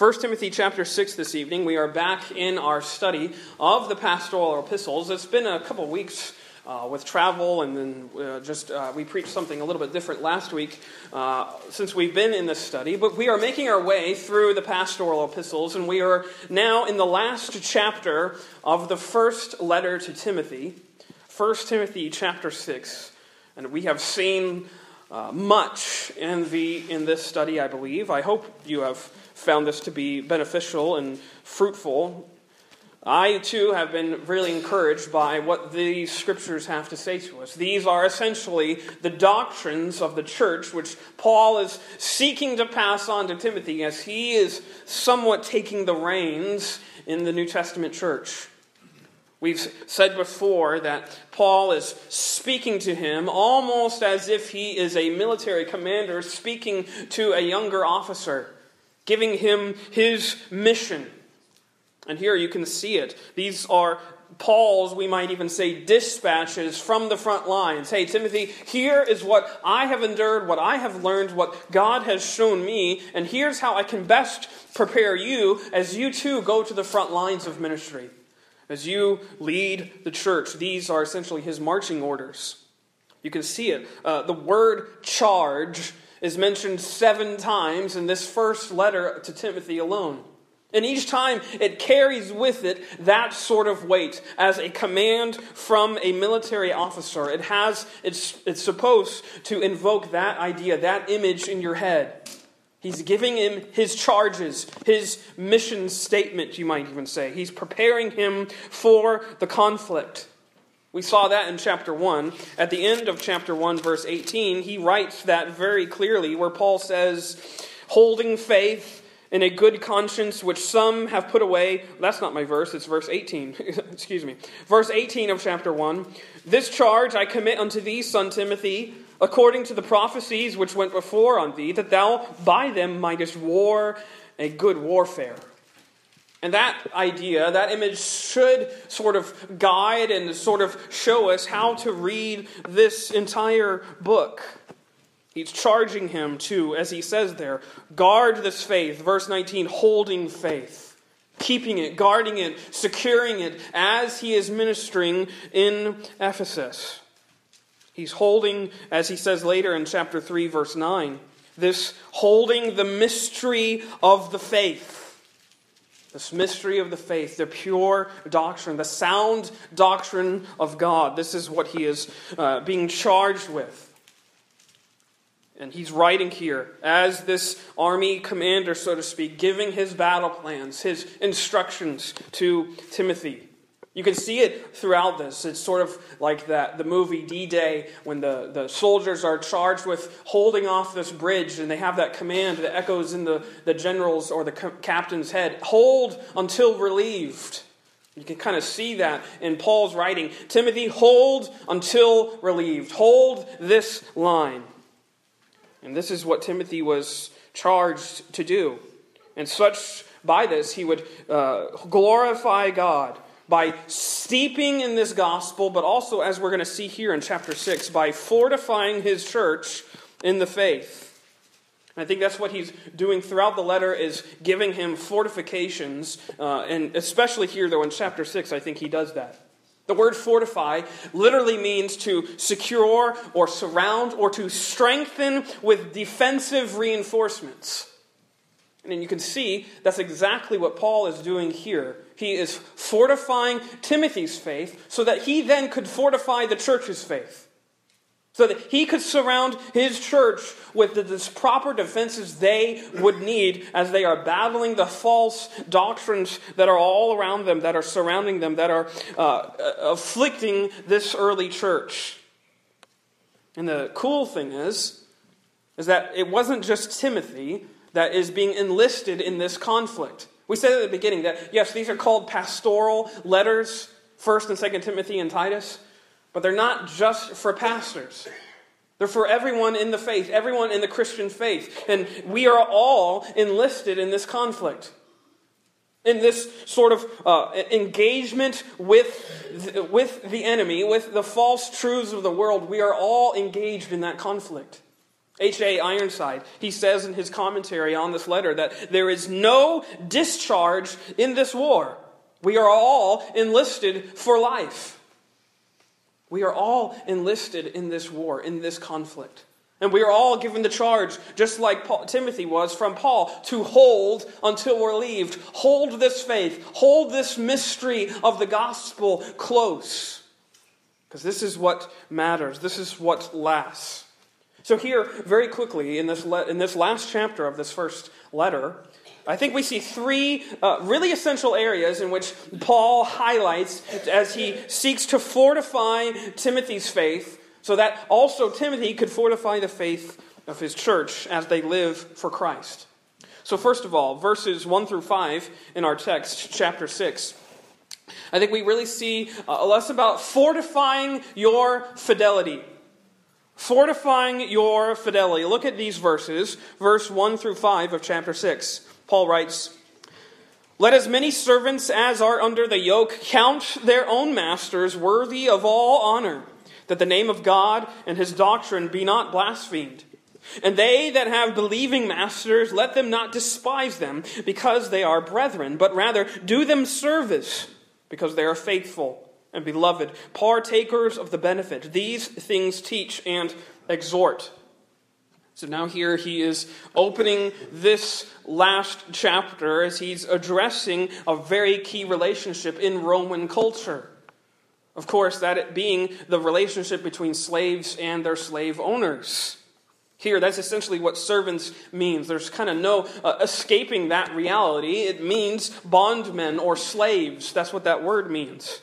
1 Timothy chapter 6 this evening. We are back in our study of the pastoral epistles. It's been a couple weeks uh, with travel, and then uh, just uh, we preached something a little bit different last week uh, since we've been in this study. But we are making our way through the pastoral epistles, and we are now in the last chapter of the first letter to Timothy, 1 Timothy chapter 6. And we have seen uh, much in, the, in this study, I believe. I hope you have found this to be beneficial and fruitful. I, too, have been really encouraged by what these scriptures have to say to us. These are essentially the doctrines of the church, which Paul is seeking to pass on to Timothy as he is somewhat taking the reins in the New Testament church. We've said before that Paul is speaking to him almost as if he is a military commander speaking to a younger officer giving him his mission. And here you can see it. These are Paul's, we might even say, dispatches from the front lines. Hey, Timothy, here is what I have endured, what I have learned, what God has shown me, and here's how I can best prepare you as you too go to the front lines of ministry. As you lead the church, these are essentially his marching orders. You can see it. Uh, the word charge is mentioned seven times in this first letter to Timothy alone. And each time it carries with it that sort of weight as a command from a military officer. It has, it's, it's supposed to invoke that idea, that image in your head. He's giving him his charges, his mission statement, you might even say. He's preparing him for the conflict. We saw that in chapter 1. At the end of chapter 1, verse 18, he writes that very clearly, where Paul says, holding faith in a good conscience, which some have put away. That's not my verse, it's verse 18. Excuse me. Verse 18 of chapter 1. This charge I commit unto thee, son Timothy, according to the prophecies which went before on thee, that thou by them mightest war a good warfare. And that idea, that image should sort of guide and sort of show us how to read this entire book. He's charging him to, as he says there, guard this faith. Verse 19, holding faith, keeping it, guarding it, securing it as he is ministering in Ephesus. He's holding, as he says later in chapter 3, verse 9, this holding the mystery of the faith this mystery of the faith, the pure doctrine, the sound doctrine of God. This is what he is uh, being charged with. And he's writing here as this army commander, so to speak, giving his battle plans, his instructions to Timothy. You can see it throughout this. It's sort of like that the movie D Day when the, the soldiers are charged with holding off this bridge and they have that command that echoes in the, the general's or the captain's head hold until relieved. You can kind of see that in Paul's writing. Timothy, hold until relieved. Hold this line. And this is what Timothy was charged to do. And such, by this, he would uh, glorify God by steeping in this gospel, but also, as we're going to see here in chapter 6, by fortifying his church in the faith. I think that's what he's doing throughout the letter is giving him fortifications, uh, and especially here, though, in chapter 6, I think he does that. The word fortify literally means to secure or surround or to strengthen with defensive reinforcements. And you can see that's exactly what Paul is doing here. He is fortifying Timothy's faith so that he then could fortify the church's faith. So that he could surround his church with the, proper defenses they would need as they are battling the false doctrines that are all around them, that are surrounding them, that are uh, afflicting this early church. And the cool thing is, is that it wasn't just Timothy that is being enlisted in this conflict. We said at the beginning that, yes, these are called pastoral letters, 1st and 2nd Timothy and Titus, but they're not just for pastors. They're for everyone in the faith, everyone in the Christian faith. And we are all enlisted in this conflict. In this sort of uh, engagement with with the enemy, with the false truths of the world, we are all engaged in that conflict. H.A. Ironside, he says in his commentary on this letter that there is no discharge in this war. We are all enlisted for life. We are all enlisted in this war, in this conflict. And we are all given the charge, just like Paul, Timothy was from Paul, to hold until we're relieved. Hold this faith, hold this mystery of the gospel close. Because this is what matters, this is what lasts. So, here, very quickly, in this, le- in this last chapter of this first letter, I think we see three uh, really essential areas in which Paul highlights as he seeks to fortify Timothy's faith so that also Timothy could fortify the faith of his church as they live for Christ. So, first of all, verses 1 through 5 in our text, chapter 6. I think we really see uh, less about fortifying your fidelity. Fortifying your fidelity. Look at these verses, verse 1 through 5 of chapter 6. Paul writes, Let as many servants as are under the yoke count their own masters worthy of all honor that the name of God and his doctrine be not blasphemed. And they that have believing masters, let them not despise them because they are brethren, but rather do them service because they are faithful and beloved, partakers of the benefit. These things teach and exhort. So now, here he is opening this last chapter as he's addressing a very key relationship in Roman culture. Of course, that it being the relationship between slaves and their slave owners. Here, that's essentially what servants means. There's kind of no uh, escaping that reality. It means bondmen or slaves. That's what that word means.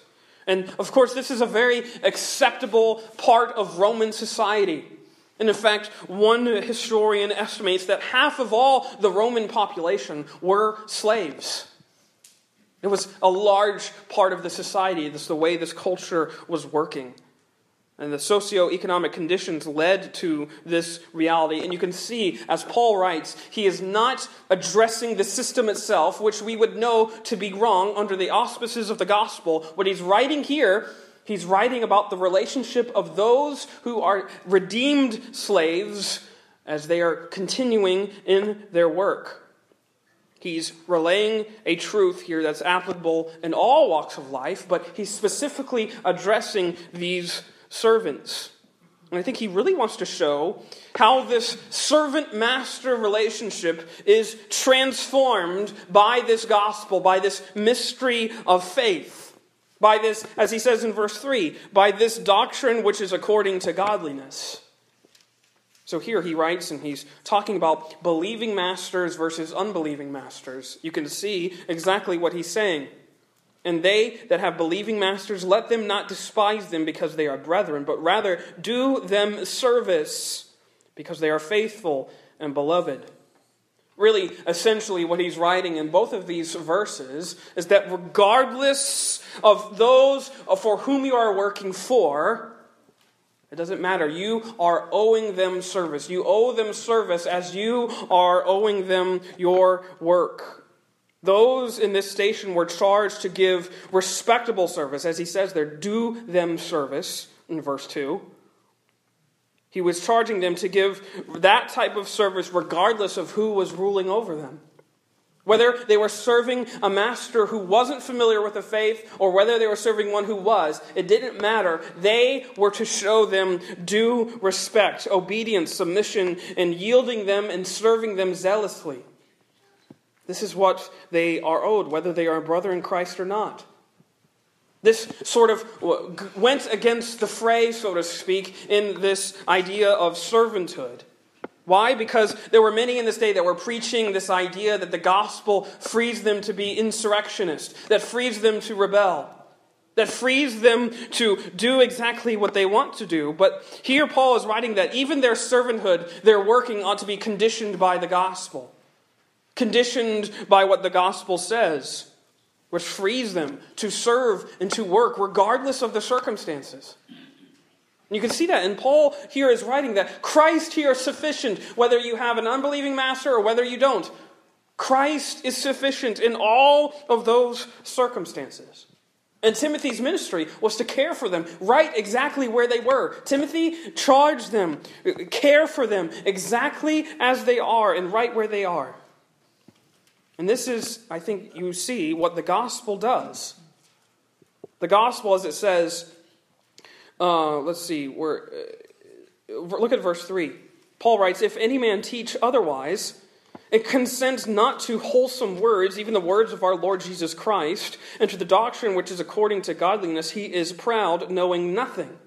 And of course, this is a very acceptable part of Roman society. And in fact, one historian estimates that half of all the Roman population were slaves. It was a large part of the society. This the way this culture was working. And the socio-economic conditions led to this reality. And you can see, as Paul writes, he is not addressing the system itself, which we would know to be wrong under the auspices of the gospel. What he's writing here, he's writing about the relationship of those who are redeemed slaves as they are continuing in their work. He's relaying a truth here that's applicable in all walks of life, but he's specifically addressing these servants. And I think he really wants to show how this servant master relationship is transformed by this gospel, by this mystery of faith, by this, as he says in verse 3, by this doctrine which is according to godliness. So here he writes, and he's talking about believing masters versus unbelieving masters. You can see exactly what he's saying. And they that have believing masters, let them not despise them because they are brethren, but rather do them service because they are faithful and beloved. Really, essentially, what he's writing in both of these verses is that regardless of those for whom you are working for, it doesn't matter. You are owing them service. You owe them service as you are owing them your work. Those in this station were charged to give respectable service. As he says there, do them service in verse 2. He was charging them to give that type of service regardless of who was ruling over them. Whether they were serving a master who wasn't familiar with the faith or whether they were serving one who was, it didn't matter. They were to show them due respect, obedience, submission, and yielding them and serving them zealously. This is what they are owed, whether they are a brother in Christ or not. This sort of went against the fray, so to speak, in this idea of servanthood. Why? Because there were many in this day that were preaching this idea that the gospel frees them to be insurrectionists, that frees them to rebel, that frees them to do exactly what they want to do. But here Paul is writing that even their servanthood, their working, ought to be conditioned by the gospel, conditioned by what the gospel says, which frees them to serve and to work regardless of the circumstances. You can see that. And Paul here is writing that Christ here is sufficient, whether you have an unbelieving master or whether you don't. Christ is sufficient in all of those circumstances. And Timothy's ministry was to care for them right exactly where they were. Timothy charged them, care for them exactly as they are and right where they are. And this is, I think, you see what the gospel does. The gospel, as it says, uh, let's see, where, uh, look at verse 3. Paul writes, If any man teach otherwise, it consents not to wholesome words, even the words of our Lord Jesus Christ, and to the doctrine which is according to godliness, he is proud, knowing nothing.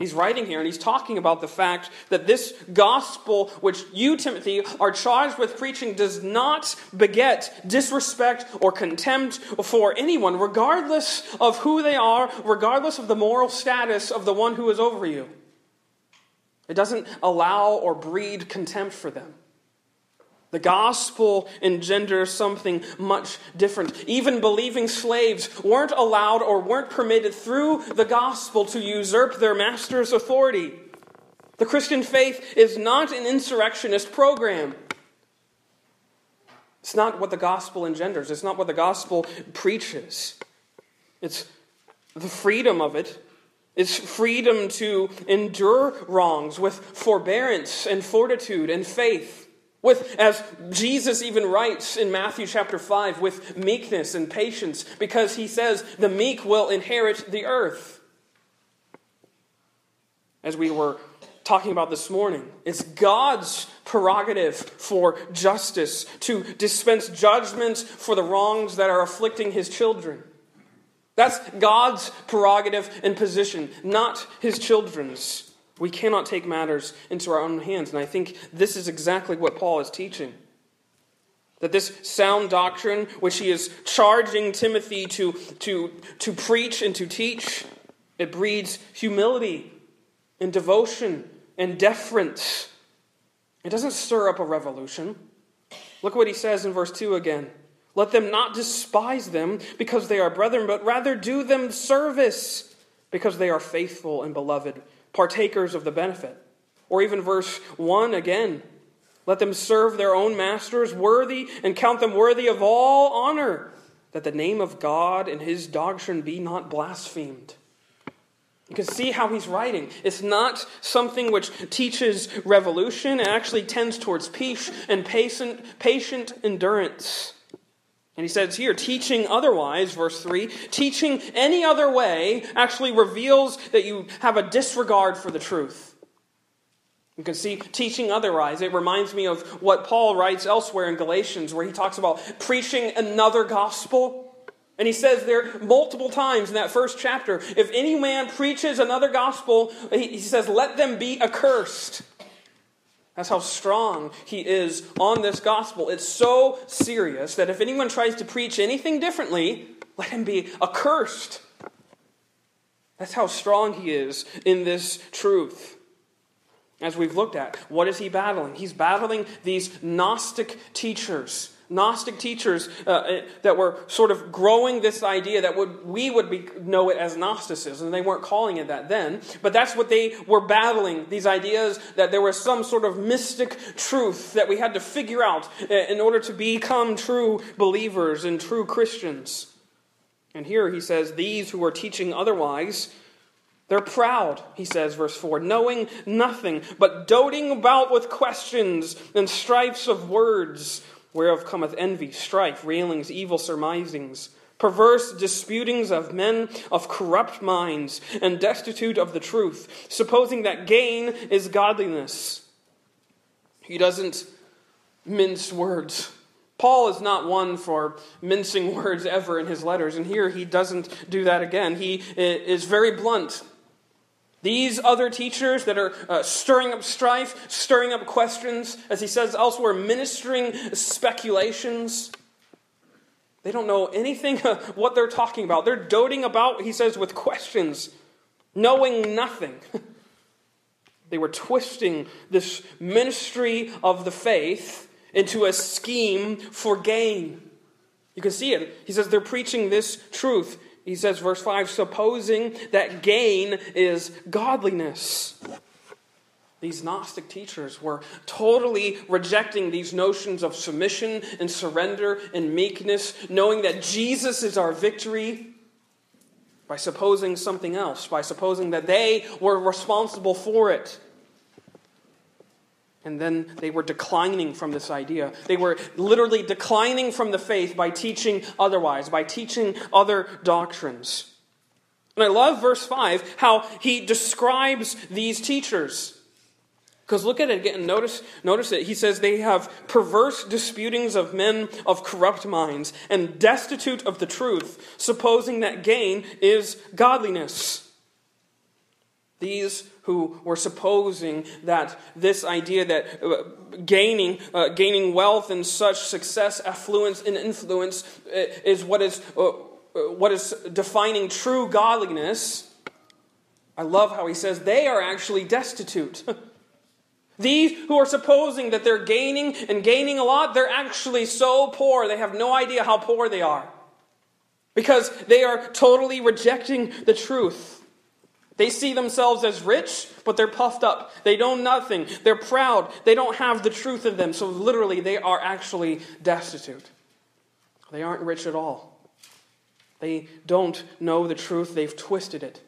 He's writing here and he's talking about the fact that this gospel, which you, Timothy, are charged with preaching, does not beget disrespect or contempt for anyone, regardless of who they are, regardless of the moral status of the one who is over you. It doesn't allow or breed contempt for them. The gospel engenders something much different. Even believing slaves weren't allowed or weren't permitted through the gospel to usurp their master's authority. The Christian faith is not an insurrectionist program. It's not what the gospel engenders, it's not what the gospel preaches. It's the freedom of it. It's freedom to endure wrongs with forbearance and fortitude and faith. With, as Jesus even writes in Matthew chapter 5, with meekness and patience, because he says the meek will inherit the earth. As we were talking about this morning, it's God's prerogative for justice to dispense judgments for the wrongs that are afflicting his children. That's God's prerogative and position, not his children's. We cannot take matters into our own hands. And I think this is exactly what Paul is teaching. That this sound doctrine, which he is charging Timothy to, to, to preach and to teach, it breeds humility and devotion and deference. It doesn't stir up a revolution. Look what he says in verse 2 again. Let them not despise them because they are brethren, but rather do them service because they are faithful and beloved partakers of the benefit. Or even verse 1 again let them serve their own masters worthy and count them worthy of all honor, that the name of God and his doctrine be not blasphemed. You can see how he's writing. It's not something which teaches revolution, it actually tends towards peace and patient, patient endurance. And he says here, teaching otherwise, verse 3, teaching any other way actually reveals that you have a disregard for the truth. You can see teaching otherwise. It reminds me of what Paul writes elsewhere in Galatians, where he talks about preaching another gospel. And he says there multiple times in that first chapter if any man preaches another gospel, he says, let them be accursed. That's how strong he is on this gospel. It's so serious that if anyone tries to preach anything differently, let him be accursed. That's how strong he is in this truth. As we've looked at, what is he battling? He's battling these Gnostic teachers Gnostic teachers uh, uh, that were sort of growing this idea that would, we would be, know it as Gnosticism. They weren't calling it that then, but that's what they were battling these ideas that there was some sort of mystic truth that we had to figure out uh, in order to become true believers and true Christians. And here he says, These who are teaching otherwise. They're proud, he says, verse 4, knowing nothing, but doting about with questions and strifes of words whereof cometh envy, strife, railings, evil surmisings, perverse disputings of men of corrupt minds, and destitute of the truth, supposing that gain is godliness. He doesn't mince words. Paul is not one for mincing words ever in his letters, and here he doesn't do that again. He eh, is very blunt these other teachers that are uh, stirring up strife, stirring up questions, as he says elsewhere, ministering speculations. They don't know anything what they're talking about. They're doting about, he says, with questions, knowing nothing. they were twisting this ministry of the faith into a scheme for gain. You can see it. He says they're preaching this truth he says, verse 5, supposing that gain is godliness. These Gnostic teachers were totally rejecting these notions of submission and surrender and meekness, knowing that Jesus is our victory. by supposing something else, by supposing that they were responsible for it. And then they were declining from this idea. They were literally declining from the faith by teaching otherwise, by teaching other doctrines. And I love verse 5, how he describes these teachers. Because look at it again. Notice, notice it. He says they have perverse disputings of men of corrupt minds and destitute of the truth, supposing that gain is godliness. These who were supposing that this idea that uh, gaining, uh, gaining wealth and such success, affluence, and influence uh, is what is, uh, uh, what is defining true godliness. I love how he says they are actually destitute. These who are supposing that they're gaining and gaining a lot, they're actually so poor, they have no idea how poor they are. Because they are totally rejecting the truth. They see themselves as rich, but they're puffed up. They know nothing. They're proud. They don't have the truth in them. So, literally, they are actually destitute. They aren't rich at all. They don't know the truth. They've twisted it,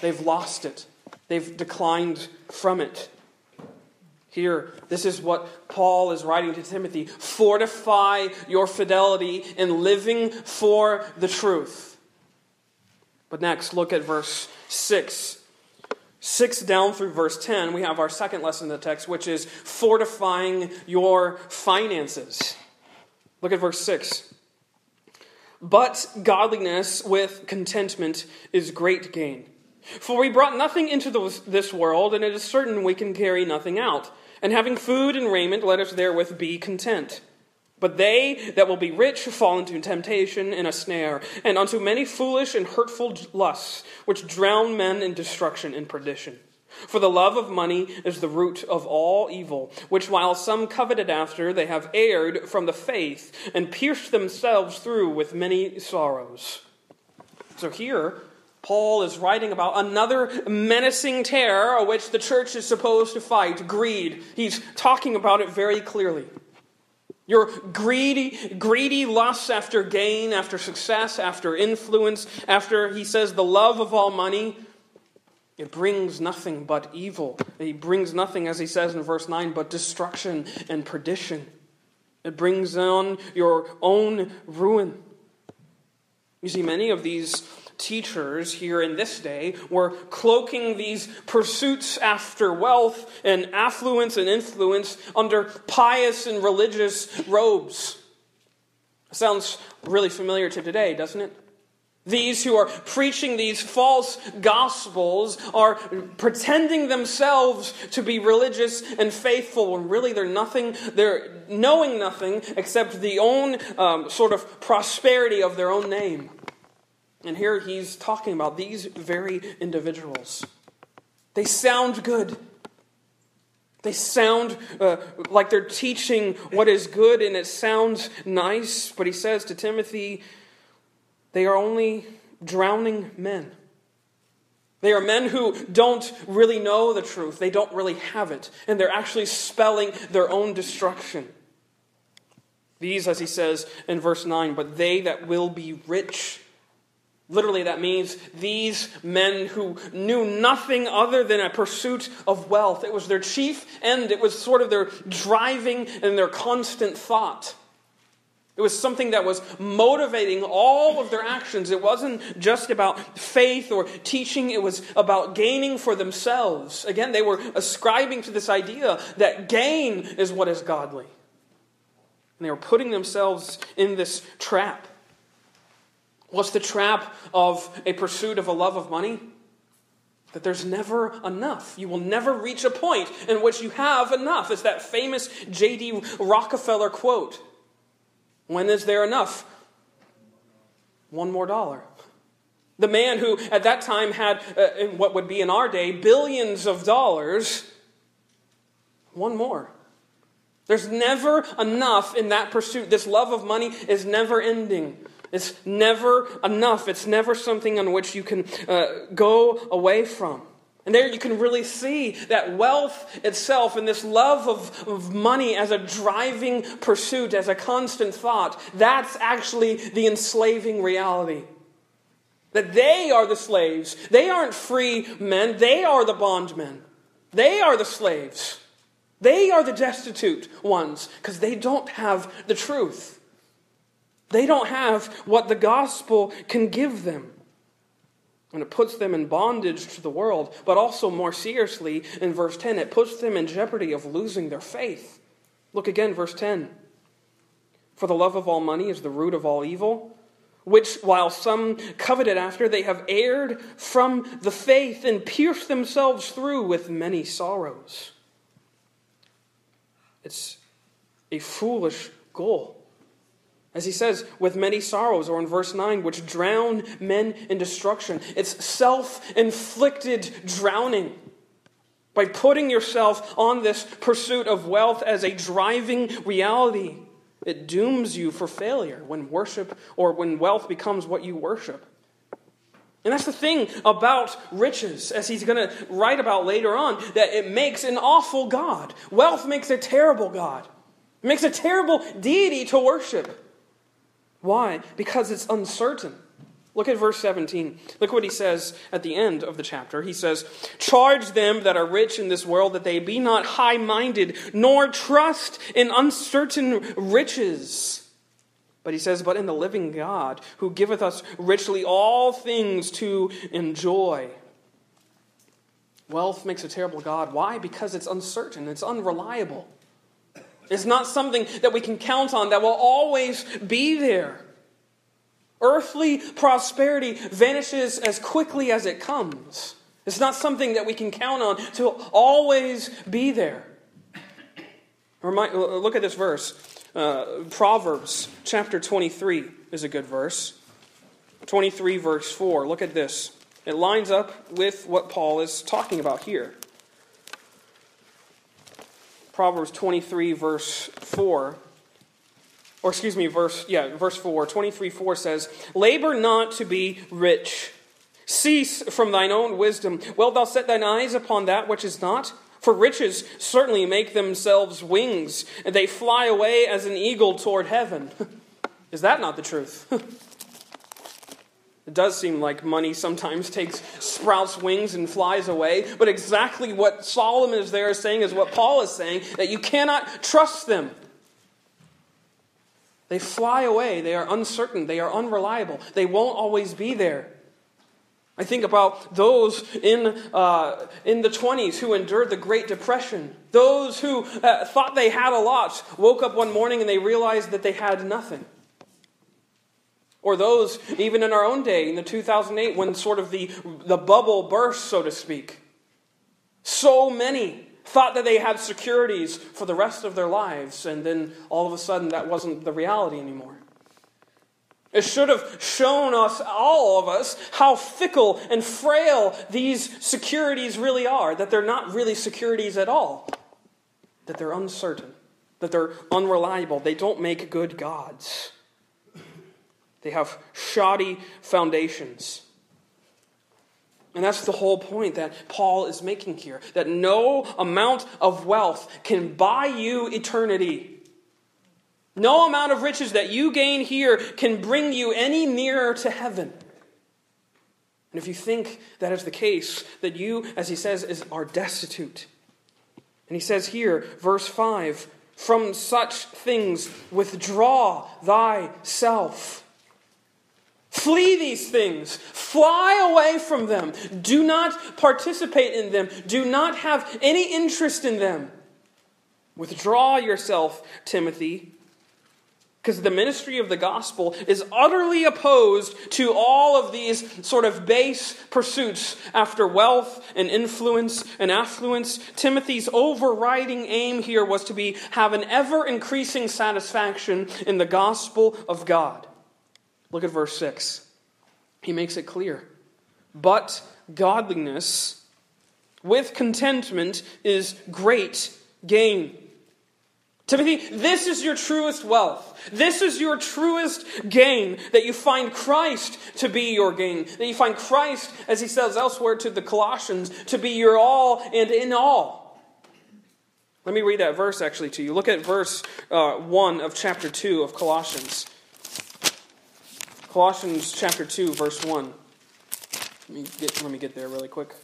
they've lost it, they've declined from it. Here, this is what Paul is writing to Timothy. Fortify your fidelity in living for the truth. But next, look at verse 6. 6 down through verse 10, we have our second lesson in the text, which is fortifying your finances. Look at verse 6. But godliness with contentment is great gain. For we brought nothing into this world, and it is certain we can carry nothing out. And having food and raiment, let us therewith be content. But they that will be rich fall into temptation and a snare, and unto many foolish and hurtful lusts, which drown men in destruction and perdition. For the love of money is the root of all evil, which while some coveted after, they have erred from the faith, and pierced themselves through with many sorrows. So here, Paul is writing about another menacing terror which the church is supposed to fight greed. He's talking about it very clearly. Your greedy, greedy lusts after gain, after success, after influence, after, he says, the love of all money, it brings nothing but evil. It brings nothing, as he says in verse 9, but destruction and perdition. It brings on your own ruin. You see, many of these teachers here in this day were cloaking these pursuits after wealth and affluence and influence under pious and religious robes. Sounds really familiar to today, doesn't it? These who are preaching these false gospels are pretending themselves to be religious and faithful when really they're nothing, they're knowing nothing except the own um, sort of prosperity of their own name. And here he's talking about these very individuals. They sound good. They sound uh, like they're teaching what is good and it sounds nice, but he says to Timothy, they are only drowning men. They are men who don't really know the truth, they don't really have it, and they're actually spelling their own destruction. These, as he says in verse 9, but they that will be rich Literally, that means these men who knew nothing other than a pursuit of wealth. It was their chief end, it was sort of their driving and their constant thought. It was something that was motivating all of their actions. It wasn't just about faith or teaching, it was about gaining for themselves. Again, they were ascribing to this idea that gain is what is godly. And they were putting themselves in this trap. What's the trap of a pursuit of a love of money? That there's never enough. You will never reach a point in which you have enough. It's that famous J.D. Rockefeller quote When is there enough? One more dollar. The man who at that time had, uh, in what would be in our day, billions of dollars, one more. There's never enough in that pursuit. This love of money is never ending. It's never enough. It's never something on which you can uh, go away from. And there you can really see that wealth itself and this love of, of money as a driving pursuit, as a constant thought, that's actually the enslaving reality. That they are the slaves. They aren't free men, they are the bondmen. They are the slaves. They are the destitute ones because they don't have the truth. They don't have what the gospel can give them. And it puts them in bondage to the world, but also more seriously, in verse 10, it puts them in jeopardy of losing their faith. Look again, verse 10. For the love of all money is the root of all evil, which, while some coveted after, they have erred from the faith and pierced themselves through with many sorrows. It's a foolish goal. As he says, with many sorrows, or in verse 9, which drown men in destruction. It's self inflicted drowning. By putting yourself on this pursuit of wealth as a driving reality, it dooms you for failure when worship or when wealth becomes what you worship. And that's the thing about riches, as he's going to write about later on, that it makes an awful God. Wealth makes a terrible God, it makes a terrible deity to worship. Why? Because it's uncertain. Look at verse 17. Look what he says at the end of the chapter. He says, Charge them that are rich in this world that they be not high minded, nor trust in uncertain riches. But he says, But in the living God, who giveth us richly all things to enjoy. Wealth makes a terrible God. Why? Because it's uncertain, it's unreliable. It's not something that we can count on that will always be there. Earthly prosperity vanishes as quickly as it comes. It's not something that we can count on to always be there. Look at this verse. Uh, Proverbs chapter 23 is a good verse. 23, verse 4. Look at this. It lines up with what Paul is talking about here. Proverbs 23, verse 4. Or excuse me, verse yeah, verse 4, 23 4 says, Labor not to be rich. Cease from thine own wisdom. Wilt thou set thine eyes upon that which is not? For riches certainly make themselves wings, and they fly away as an eagle toward heaven. is that not the truth? It does seem like money sometimes takes sprouts wings and flies away, but exactly what Solomon is there saying is what Paul is saying that you cannot trust them. They fly away, they are uncertain, they are unreliable, they won't always be there. I think about those in, uh, in the 20s who endured the Great Depression. Those who uh, thought they had a lot woke up one morning and they realized that they had nothing. Or those, even in our own day, in the 2008, when sort of the, the bubble burst, so to speak. So many thought that they had securities for the rest of their lives, and then all of a sudden that wasn't the reality anymore. It should have shown us, all of us, how fickle and frail these securities really are, that they're not really securities at all, that they're uncertain, that they're unreliable, they don't make good gods. They have shoddy foundations. And that's the whole point that Paul is making here that no amount of wealth can buy you eternity. No amount of riches that you gain here can bring you any nearer to heaven. And if you think that is the case, that you, as he says, is, are destitute. And he says here, verse 5 From such things withdraw thyself. Flee these things. Fly away from them. Do not participate in them. Do not have any interest in them. Withdraw yourself, Timothy, because the ministry of the gospel is utterly opposed to all of these sort of base pursuits after wealth and influence and affluence. Timothy's overriding aim here was to be have an ever increasing satisfaction in the gospel of God. Look at verse 6. He makes it clear. But godliness with contentment is great gain. Timothy, this is your truest wealth. This is your truest gain, that you find Christ to be your gain. That you find Christ, as he says elsewhere to the Colossians, to be your all and in all. Let me read that verse actually to you. Look at verse uh, 1 of chapter 2 of Colossians. Colossians chapter 2, verse 1. Let me get, let me get there really quick.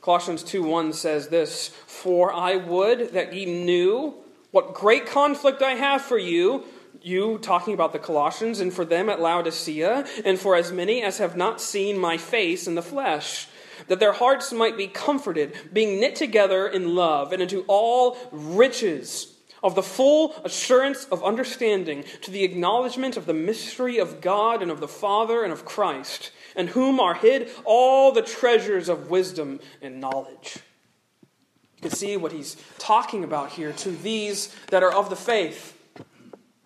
Colossians 2 1 says this For I would that ye knew what great conflict I have for you, you talking about the Colossians, and for them at Laodicea, and for as many as have not seen my face in the flesh, that their hearts might be comforted, being knit together in love, and into all riches of the full assurance of understanding, to the acknowledgement of the mystery of God and of the Father and of Christ, in whom are hid all the treasures of wisdom and knowledge. You can see what he's talking about here to these that are of the faith.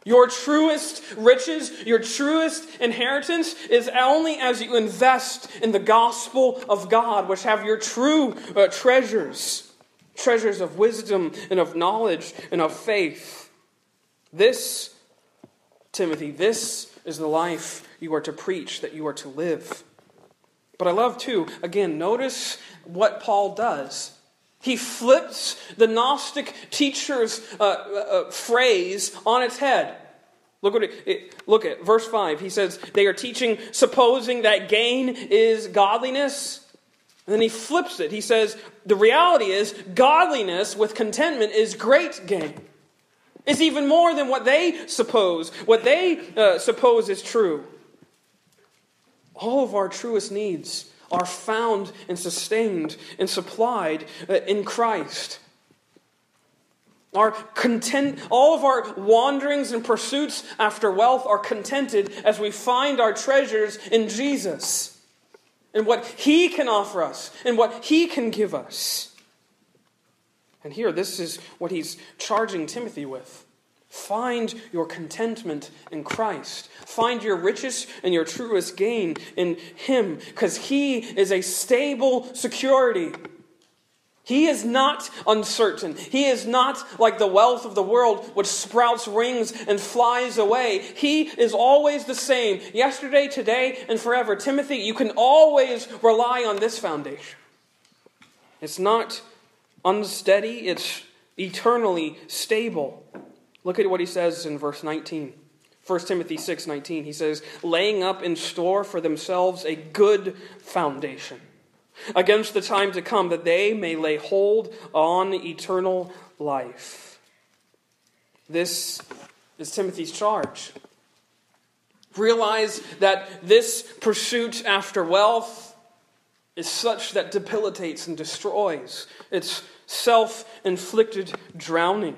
Your truest riches, your truest inheritance is only as you invest in the gospel of God, which have your true uh, treasures treasures of wisdom and of knowledge and of faith. This, Timothy, this is the life you are to preach, that you are to live. But I love, too, again, notice what Paul does. He flips the Gnostic teacher's uh, uh, uh, phrase on its head. Look, what it, it, look at verse 5. He says, They are teaching, supposing that gain is godliness. And then he flips it. He says, the reality is, godliness with contentment is great gain. It's even more than what they suppose, what they uh, suppose is true. All of our truest needs are found and sustained and supplied uh, in Christ. Our content, all of our wanderings and pursuits after wealth are contented as we find our treasures in Jesus and what He can offer us and what He can give us. And here, this is what he's charging Timothy with. Find your contentment in Christ. Find your richest and your truest gain in Him, because He is a stable security. He is not uncertain. He is not like the wealth of the world, which sprouts wings and flies away. He is always the same, yesterday, today, and forever. Timothy, you can always rely on this foundation. It's not unsteady, it's eternally stable. Look at what he says in verse 19. 1 Timothy 6 19. He says, laying up in store for themselves a good foundation against the time to come, that they may lay hold on eternal life. This is Timothy's charge. Realize that this pursuit after wealth is such that debilitates and destroys. It's self inflicted drowning.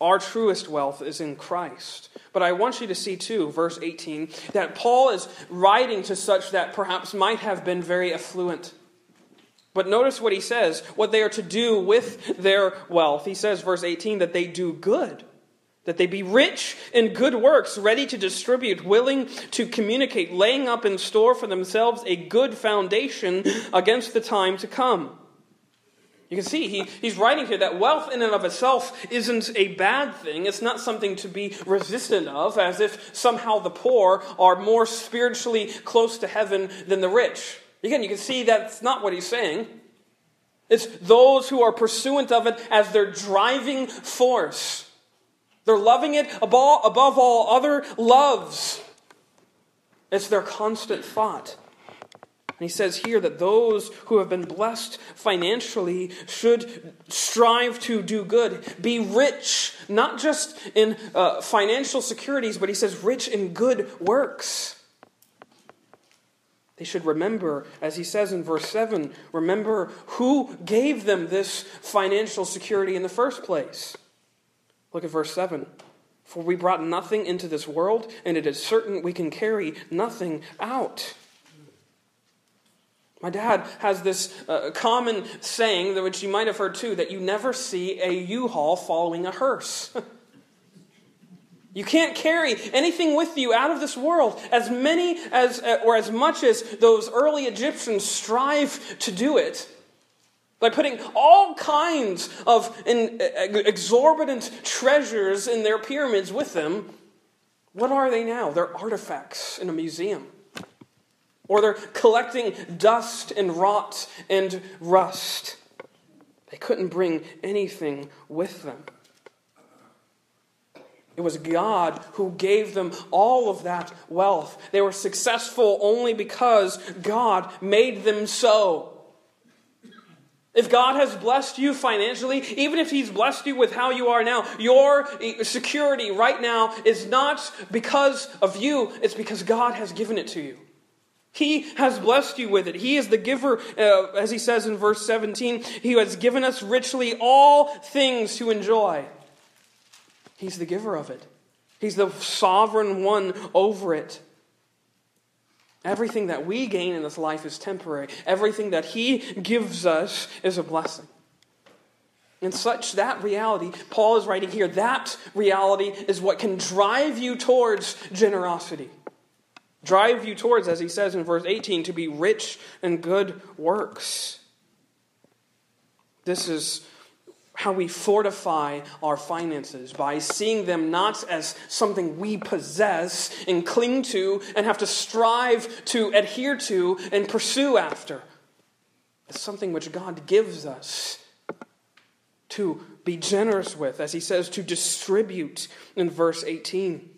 Our truest wealth is in Christ. But I want you to see, too, verse 18, that Paul is writing to such that perhaps might have been very affluent. But notice what he says, what they are to do with their wealth. He says, verse 18, that they do good, that they be rich in good works, ready to distribute, willing to communicate, laying up in store for themselves a good foundation against the time to come. You can see he, he's writing here that wealth in and of itself isn't a bad thing. It's not something to be resistant of, as if somehow the poor are more spiritually close to heaven than the rich. Again, you can see that's not what he's saying. It's those who are pursuant of it as their driving force. They're loving it above, above all other loves. It's their constant thought. And he says here that those who have been blessed financially should strive to do good, be rich, not just in uh, financial securities, but he says rich in good works. They should remember, as he says in verse 7, remember who gave them this financial security in the first place. Look at verse 7. For we brought nothing into this world, and it is certain we can carry nothing out. My dad has this uh, common saying, which you might have heard too, that you never see a U-Haul following a hearse. you can't carry anything with you out of this world. As many as, uh, or as much as those early Egyptians strive to do it, by putting all kinds of in, uh, exorbitant treasures in their pyramids with them, what are they now? They're artifacts in a museum or they're collecting dust and rot and rust. They couldn't bring anything with them. It was God who gave them all of that wealth. They were successful only because God made them so. If God has blessed you financially, even if He's blessed you with how you are now, your security right now is not because of you, it's because God has given it to you. He has blessed you with it. He is the giver, uh, as He says in verse 17, He has given us richly all things to enjoy. He's the giver of it, He's the sovereign one over it. Everything that we gain in this life is temporary. Everything that He gives us is a blessing. And such that reality, Paul is writing here, that reality is what can drive you towards generosity. Drive you towards, as he says in verse 18, to be rich in good works. This is how we fortify our finances by seeing them not as something we possess and cling to and have to strive to adhere to and pursue after. It's something which God gives us to be generous with, as he says, to distribute in verse 18.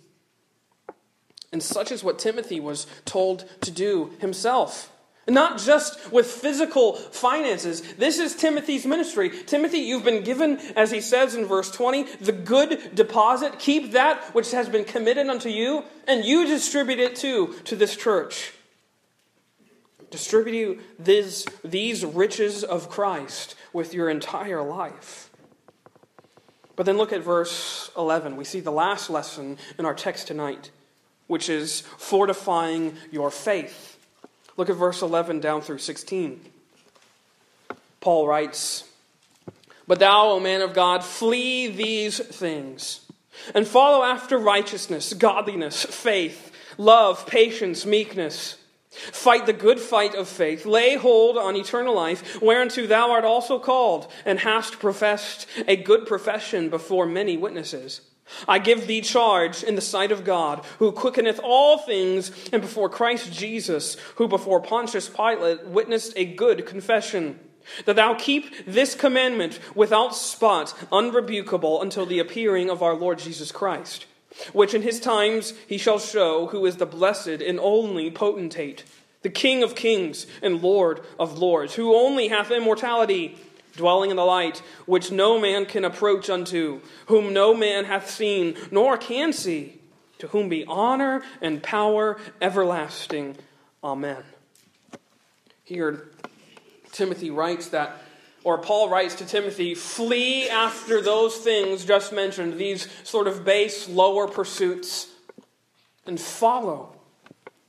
And such is what Timothy was told to do himself. Not just with physical finances. This is Timothy's ministry. Timothy, you've been given, as he says in verse 20, the good deposit. Keep that which has been committed unto you, and you distribute it too to this church. Distribute this, these riches of Christ with your entire life. But then look at verse 11. We see the last lesson in our text tonight, which is fortifying your faith. Look at verse 11 down through 16. Paul writes, But thou, O man of God, flee these things, and follow after righteousness, godliness, faith, love, patience, meekness. Fight the good fight of faith. Lay hold on eternal life, whereunto thou art also called, and hast professed a good profession before many witnesses. I give thee charge in the sight of God, who quickeneth all things, and before Christ Jesus, who before Pontius Pilate witnessed a good confession, that thou keep this commandment without spot, unrebukable, until the appearing of our Lord Jesus Christ, which in his times he shall show who is the blessed and only potentate, the King of kings and Lord of lords, who only hath immortality dwelling in the light, which no man can approach unto, whom no man hath seen, nor can see, to whom be honor and power everlasting. Amen. Here, Timothy writes that, or Paul writes to Timothy, flee after those things just mentioned, these sort of base, lower pursuits, and follow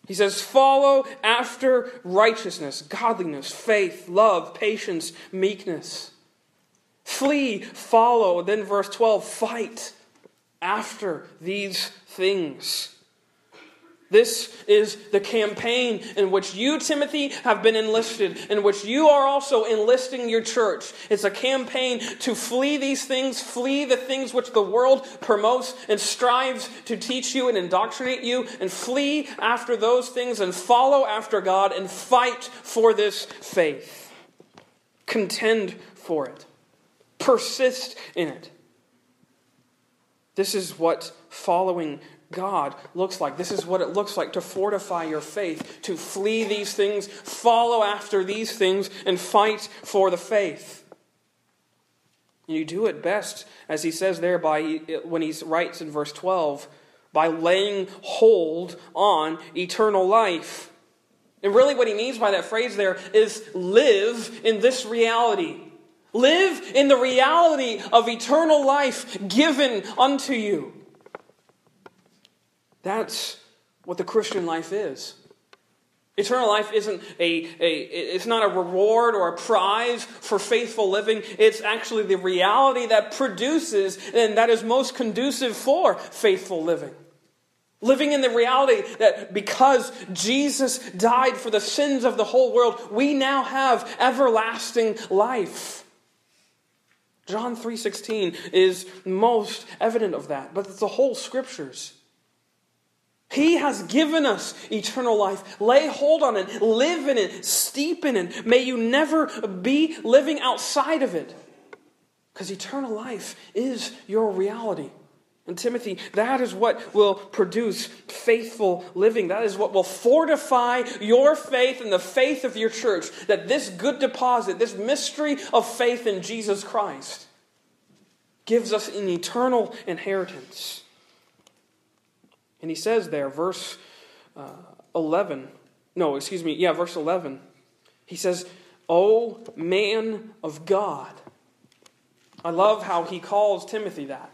he says, Follow after righteousness, godliness, faith, love, patience, meekness. Flee, follow. Then, verse 12, fight after these things. This is the campaign in which you, Timothy, have been enlisted, in which you are also enlisting your church. It's a campaign to flee these things, flee the things which the world promotes and strives to teach you and indoctrinate you, and flee after those things and follow after God and fight for this faith. Contend for it, persist in it. This is what following God looks like. This is what it looks like to fortify your faith, to flee these things, follow after these things, and fight for the faith. And you do it best, as he says there, by when he writes in verse 12, by laying hold on eternal life. And really, what he means by that phrase there is live in this reality. Live in the reality of eternal life given unto you. That's what the Christian life is. Eternal life isn't a, a, it's not a reward or a prize for faithful living. It's actually the reality that produces and that is most conducive for faithful living. Living in the reality that because Jesus died for the sins of the whole world, we now have everlasting life. John 3:16 is most evident of that, but it's the whole scriptures. He has given us eternal life. Lay hold on it, live in it, steep in it. May you never be living outside of it. Because eternal life is your reality. And Timothy, that is what will produce faithful living. That is what will fortify your faith and the faith of your church. That this good deposit, this mystery of faith in Jesus Christ, gives us an eternal inheritance. And he says there, verse uh, 11, no, excuse me, yeah, verse 11, he says, O man of God. I love how he calls Timothy that.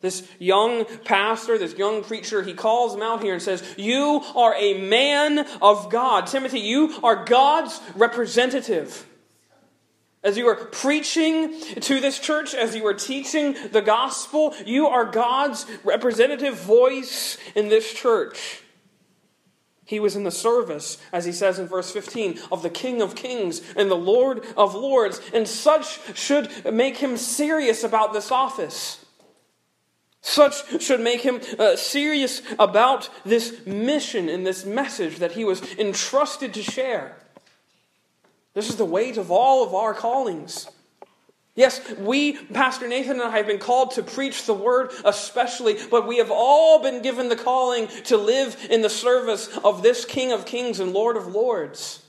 This young pastor, this young preacher, he calls him out here and says, You are a man of God. Timothy, you are God's representative. As you are preaching to this church, as you are teaching the gospel, you are God's representative voice in this church. He was in the service, as he says in verse 15, of the King of Kings and the Lord of Lords, and such should make him serious about this office. Such should make him uh, serious about this mission and this message that he was entrusted to share. This is the weight of all of our callings. Yes, we, Pastor Nathan and I, have been called to preach the word especially, but we have all been given the calling to live in the service of this King of Kings and Lord of Lords.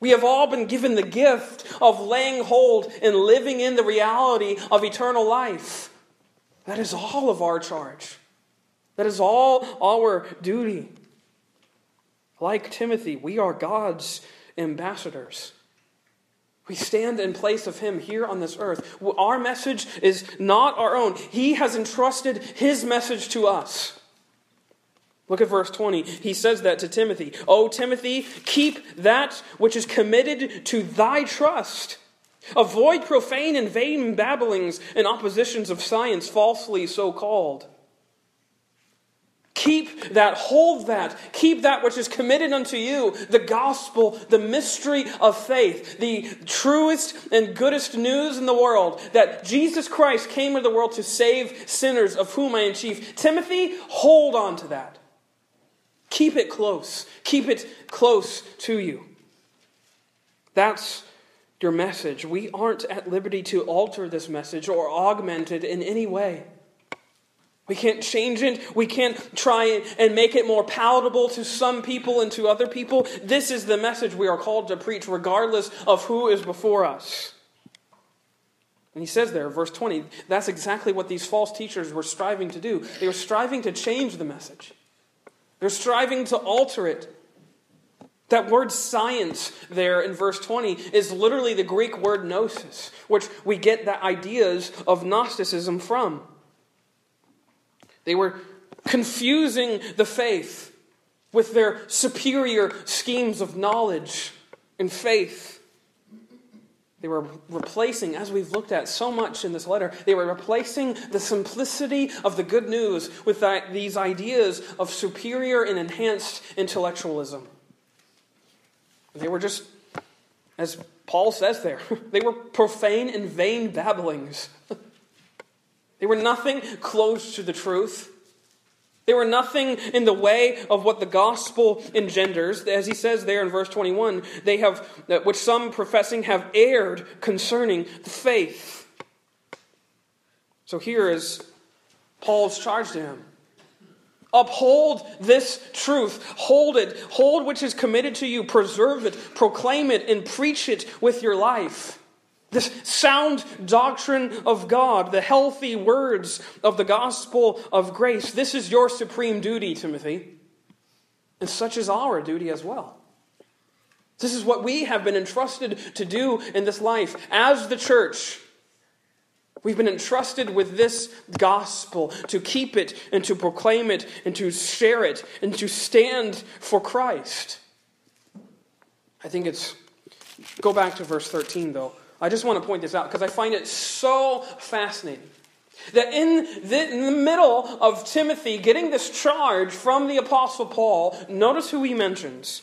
We have all been given the gift of laying hold and living in the reality of eternal life. That is all of our charge. That is all our duty. Like Timothy, we are God's ambassadors. We stand in place of Him here on this earth. Our message is not our own. He has entrusted His message to us. Look at verse 20. He says that to Timothy. Oh, Timothy, keep that which is committed to thy trust. Avoid profane and vain babblings and oppositions of science, falsely so called. Keep that, hold that, keep that which is committed unto you the gospel, the mystery of faith, the truest and goodest news in the world that Jesus Christ came into the world to save sinners, of whom I am chief. Timothy, hold on to that. Keep it close, keep it close to you. That's your message. We aren't at liberty to alter this message or augment it in any way. We can't change it. We can't try and make it more palatable to some people and to other people. This is the message we are called to preach, regardless of who is before us. And he says there, verse 20, that's exactly what these false teachers were striving to do. They were striving to change the message, they're striving to alter it. That word science there in verse 20 is literally the Greek word gnosis, which we get the ideas of Gnosticism from. They were confusing the faith with their superior schemes of knowledge and faith. They were replacing, as we've looked at so much in this letter, they were replacing the simplicity of the good news with these ideas of superior and enhanced intellectualism. They were just, as Paul says there, they were profane and vain babblings. they were nothing close to the truth. They were nothing in the way of what the gospel engenders. As he says there in verse 21, they have, uh, which some professing have erred concerning the faith. So here is Paul's charge to him. Uphold this truth. Hold it. Hold which is committed to you. Preserve it. Proclaim it and preach it with your life. This sound doctrine of God, the healthy words of the gospel of grace, this is your supreme duty, Timothy. And such is our duty as well. This is what we have been entrusted to do in this life as the church. We've been entrusted with this gospel to keep it and to proclaim it and to share it and to stand for Christ. I think it's. Go back to verse 13, though. I just want to point this out because I find it so fascinating. That in the, in the middle of Timothy getting this charge from the Apostle Paul, notice who he mentions.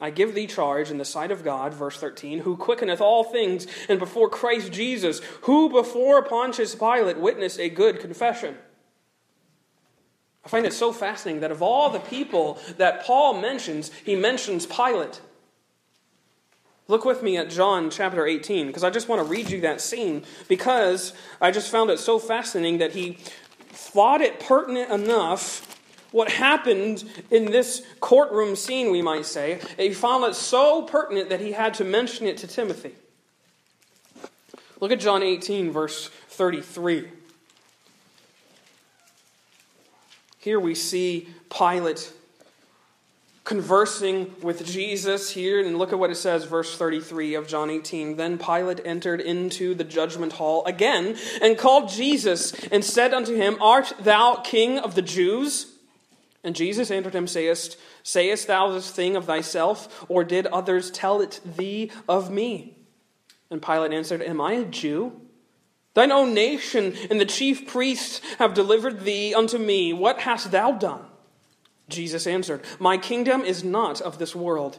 I give thee charge in the sight of God, verse 13, who quickeneth all things, and before Christ Jesus, who before Pontius Pilate witnessed a good confession. I find it so fascinating that of all the people that Paul mentions, he mentions Pilate. Look with me at John chapter 18, because I just want to read you that scene, because I just found it so fascinating that he thought it pertinent enough what happened in this courtroom scene, we might say. He found it so pertinent that he had to mention it to Timothy. Look at John 18, verse 33. Here we see Pilate conversing with Jesus here, and look at what it says, verse 33 of John 18. Then Pilate entered into the judgment hall again and called Jesus and said unto him, Art thou king of the Jews? And Jesus answered him, Sayest, sayest thou this thing of thyself, or did others tell it thee of me? And Pilate answered, Am I a Jew? Thine own nation and the chief priests have delivered thee unto me. What hast thou done? Jesus answered, My kingdom is not of this world.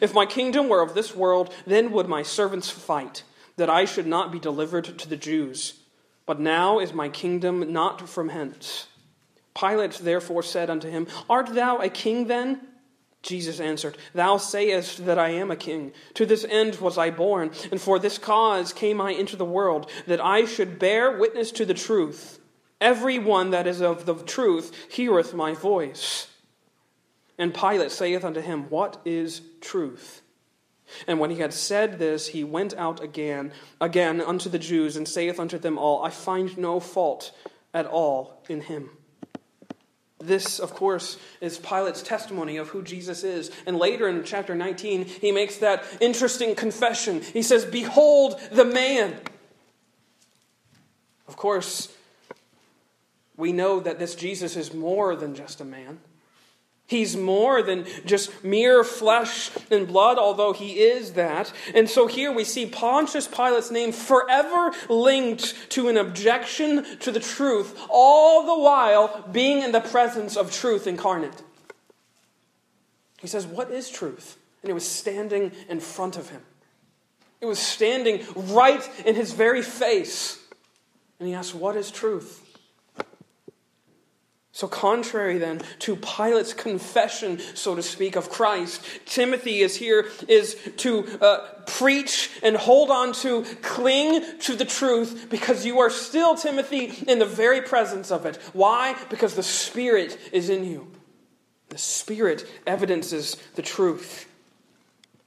If my kingdom were of this world, then would my servants fight, that I should not be delivered to the Jews. But now is my kingdom not from hence. Pilate therefore said unto him, Art thou a king then? Jesus answered, Thou sayest that I am a king. To this end was I born, and for this cause came I into the world, that I should bear witness to the truth. Every one that is of the truth heareth my voice. And Pilate saith unto him, What is truth? And when he had said this, he went out again, again unto the Jews, and saith unto them all, I find no fault at all in him. This, of course, is Pilate's testimony of who Jesus is. And later in chapter 19, he makes that interesting confession. He says, Behold the man. Of course, we know that this Jesus is more than just a man. He's more than just mere flesh and blood, although he is that. And so here we see Pontius Pilate's name forever linked to an objection to the truth, all the while being in the presence of truth incarnate. He says, What is truth? And it was standing in front of him, it was standing right in his very face. And he asks, What is truth? So, contrary then to Pilate's confession, so to speak, of Christ, Timothy is here is to uh, preach and hold on to, cling to the truth, because you are still, Timothy, in the very presence of it. Why? Because the Spirit is in you. The Spirit evidences the truth.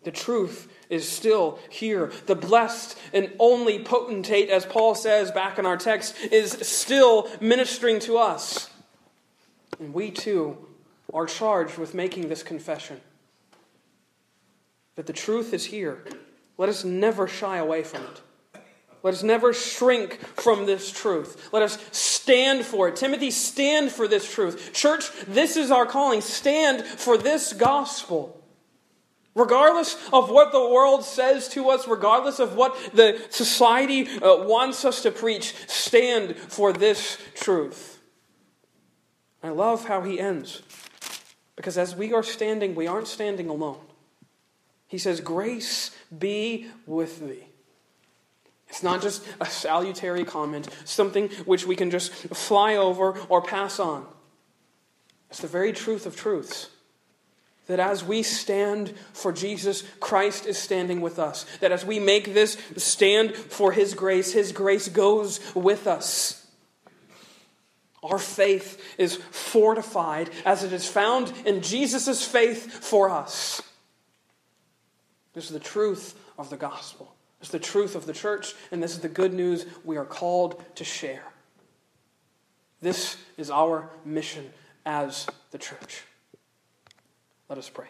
The truth is still here. The blessed and only potentate, as Paul says back in our text, is still ministering to us. And we too are charged with making this confession that the truth is here. Let us never shy away from it. Let us never shrink from this truth. Let us stand for it. Timothy, stand for this truth. Church, this is our calling. Stand for this gospel. Regardless of what the world says to us, regardless of what the society uh, wants us to preach, stand for this truth. I love how he ends. Because as we are standing, we aren't standing alone. He says, Grace be with thee. It's not just a salutary comment, something which we can just fly over or pass on. It's the very truth of truths. That as we stand for Jesus, Christ is standing with us. That as we make this stand for His grace, His grace goes with us. Our faith is fortified as it is found in Jesus' faith for us. This is the truth of the gospel. This is the truth of the church, and this is the good news we are called to share. This is our mission as the church. Let us pray.